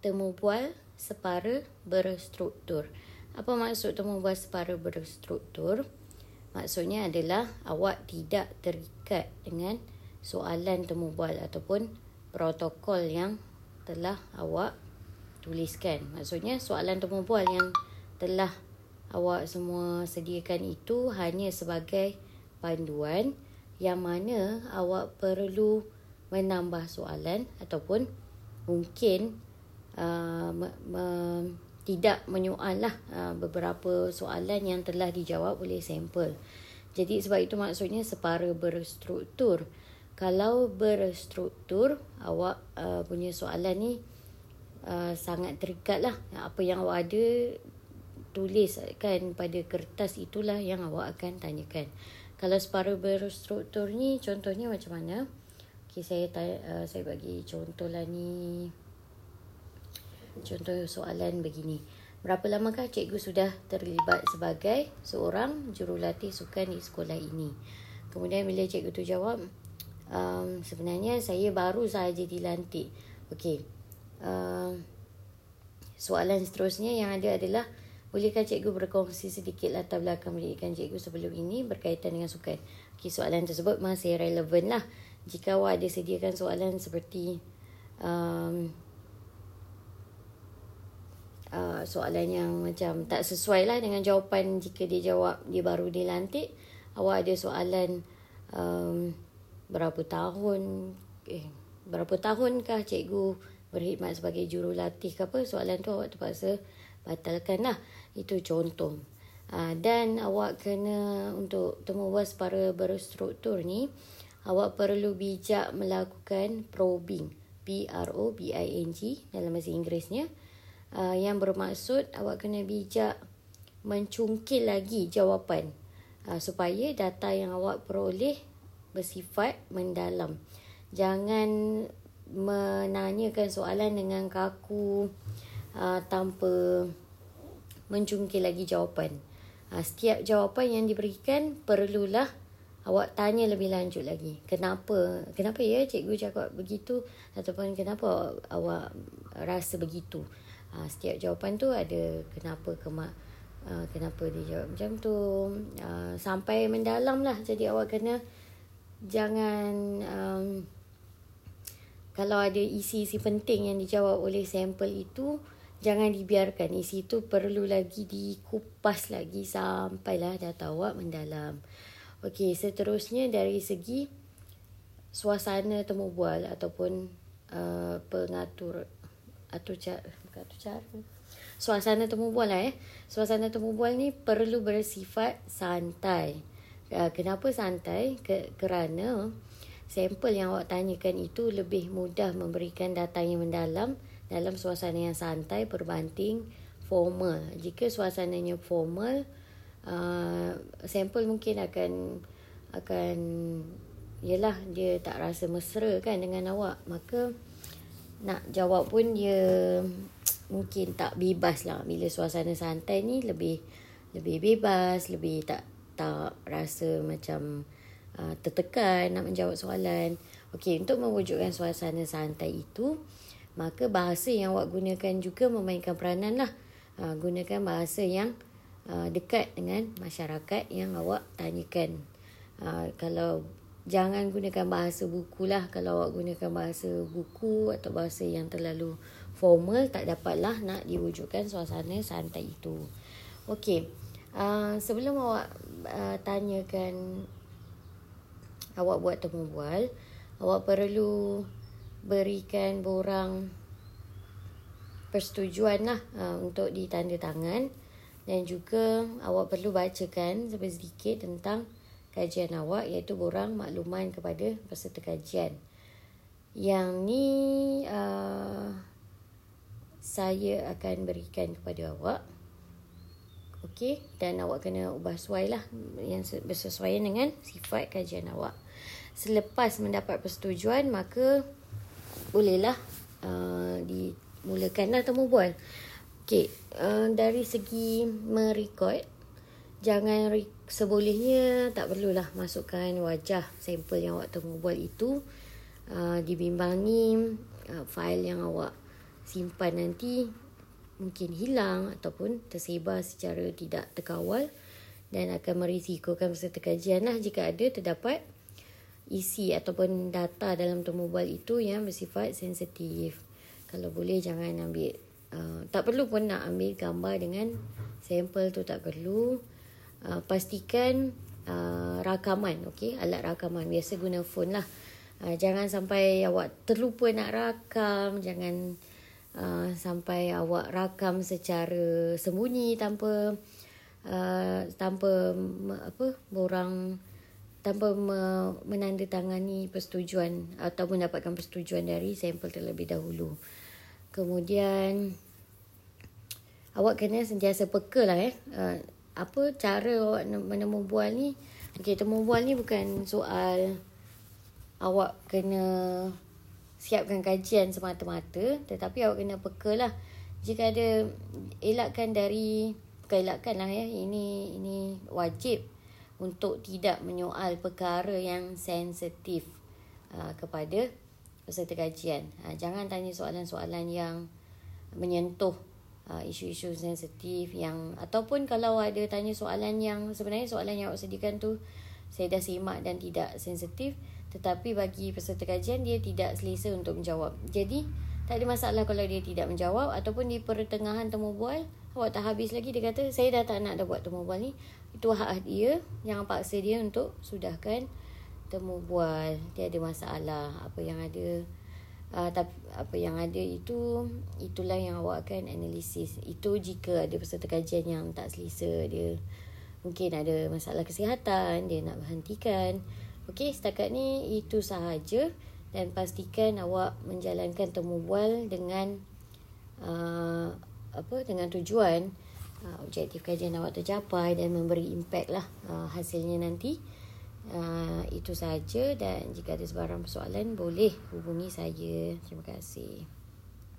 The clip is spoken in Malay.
temu bual separa berstruktur. Apa maksud temu bual separa berstruktur? Maksudnya adalah awak tidak terikat dengan soalan temu bual ataupun protokol yang telah awak tuliskan. Maksudnya soalan temu bual yang telah awak semua sediakan itu hanya sebagai panduan yang mana awak perlu menambah soalan ataupun mungkin uh, me, me, tidak menyoal lah uh, beberapa soalan yang telah dijawab oleh sampel. Jadi sebab itu maksudnya separa berstruktur. Kalau berstruktur, awak uh, punya soalan ni uh, sangat terikat lah. Apa yang awak ada tulis kan pada kertas itulah yang awak akan tanyakan. Kalau separa berstruktur ni contohnya macam mana? Okay, saya, uh, saya bagi contoh lah ni. Contoh soalan begini. Berapa lamakah cikgu sudah terlibat sebagai seorang jurulatih sukan di sekolah ini? Kemudian bila cikgu tu jawab, um, sebenarnya saya baru sahaja dilantik. Okey. Um, soalan seterusnya yang ada adalah bolehkah cikgu berkongsi sedikit latar belakang pendidikan cikgu sebelum ini berkaitan dengan sukan? Okey, soalan tersebut masih relevan lah. Jika awak ada sediakan soalan seperti um, uh, soalan yang macam tak sesuai lah dengan jawapan jika dia jawab dia baru dilantik. Awak ada soalan um, berapa tahun eh berapa tahunkah cikgu berkhidmat sebagai jurulatih ke apa? Soalan tu awak terpaksa batalkan lah. Itu contoh. Uh, dan awak kena untuk temu was para berstruktur ni awak perlu bijak melakukan probing. P R O B I N G dalam bahasa Inggerisnya uh, yang bermaksud awak kena bijak mencungkil lagi jawapan uh, supaya data yang awak peroleh bersifat mendalam. Jangan menanyakan soalan dengan kaku uh, tanpa mencungkil lagi jawapan. Uh, setiap jawapan yang diberikan perlulah awak tanya lebih lanjut lagi. Kenapa? Kenapa ya cikgu cakap begitu ataupun kenapa awak rasa begitu? Uh, setiap jawapan tu ada kenapa kemak uh, kenapa dia jawab macam tu. Uh, sampai mendalam lah. Jadi awak kena jangan um, kalau ada isi-isi penting yang dijawab oleh sampel itu jangan dibiarkan. Isi itu perlu lagi dikupas lagi sampailah data awak mendalam. Okey seterusnya dari segi suasana temu bual ataupun uh, pengatur atau cara bukan tu cara suasana temu bual lah eh. Suasana temu bual ni perlu bersifat santai. Uh, kenapa santai? Ke, kerana sampel yang awak tanyakan itu lebih mudah memberikan data yang mendalam dalam suasana yang santai berbanding formal. Jika suasananya formal uh, sampel mungkin akan akan Yelah dia tak rasa mesra kan dengan awak. Maka nak jawab pun dia mungkin tak bebas lah. Bila suasana santai ni lebih lebih bebas lebih tak tak rasa macam uh, tertekan nak menjawab soalan. Okey untuk mewujudkan suasana santai itu maka bahasa yang awak gunakan juga memainkan peranan lah. Uh, gunakan bahasa yang uh, dekat dengan masyarakat yang awak tanyakan. Uh, kalau jangan gunakan bahasa buku lah. Kalau awak gunakan bahasa buku atau bahasa yang terlalu formal tak dapatlah nak diwujudkan suasana santai itu. Okey. Uh, sebelum awak uh, tanyakan awak buat temu bual awak perlu berikan borang persetujuan lah uh, untuk ditanda tangan. Dan juga awak perlu bacakan sedikit tentang kajian awak iaitu borang makluman kepada peserta kajian. Yang ni uh, saya akan berikan kepada awak. Okey dan awak kena ubah suai lah yang bersesuaian dengan sifat kajian awak. Selepas mendapat persetujuan maka bolehlah uh, dimulakanlah temu bual. Okey uh, dari segi merekod jangan sebolehnya tak perlulah masukkan wajah sampel yang awak temu buat itu uh, dibimbangi uh, fail yang awak simpan nanti mungkin hilang ataupun tersebar secara tidak terkawal dan akan merisikokan peserta kajian lah jika ada terdapat isi ataupun data dalam temu bual itu yang bersifat sensitif. Kalau boleh jangan ambil uh, tak perlu pun nak ambil gambar dengan sampel tu tak perlu. Uh, pastikan uh, rakaman okey alat rakaman biasa guna phone lah. Uh, jangan sampai awak terlupa nak rakam, jangan uh, sampai awak rakam secara sembunyi tanpa uh, tanpa apa borang tanpa menandatangani persetujuan atau mendapatkan persetujuan dari sampel terlebih dahulu. Kemudian awak kena sentiasa peka lah eh. Uh, apa cara awak menemu bual ni? Okey, temu bual ni bukan soal awak kena siapkan kajian semata-mata tetapi awak kena peka lah. Jika ada elakkan dari bukan elakkan lah ya. Ini ini wajib untuk tidak menyoal perkara yang sensitif uh, kepada peserta kajian. Uh, jangan tanya soalan-soalan yang menyentuh uh, isu-isu sensitif yang ataupun kalau ada tanya soalan yang sebenarnya soalan yang awak sediakan tu saya dah simak dan tidak sensitif tetapi bagi peserta kajian dia tidak selesa untuk menjawab. Jadi tak ada masalah kalau dia tidak menjawab ataupun di pertengahan temu bual awak tak habis lagi dia kata saya dah tak nak dah buat temu bual ni. Itu hak dia jangan paksa dia untuk sudahkan temu bual dia ada masalah apa yang ada uh, tapi apa yang ada itu itulah yang awak akan analisis. Itu jika ada peserta kajian yang tak selesa dia mungkin ada masalah kesihatan dia nak berhentikan. Okey setakat ni itu sahaja dan pastikan awak menjalankan temu bual dengan uh, apa dengan tujuan uh, objektif kajian awak tercapai dan memberi impact lah uh, hasilnya nanti uh, itu saja. Dan jika ada sebarang persoalan boleh hubungi saya. Terima kasih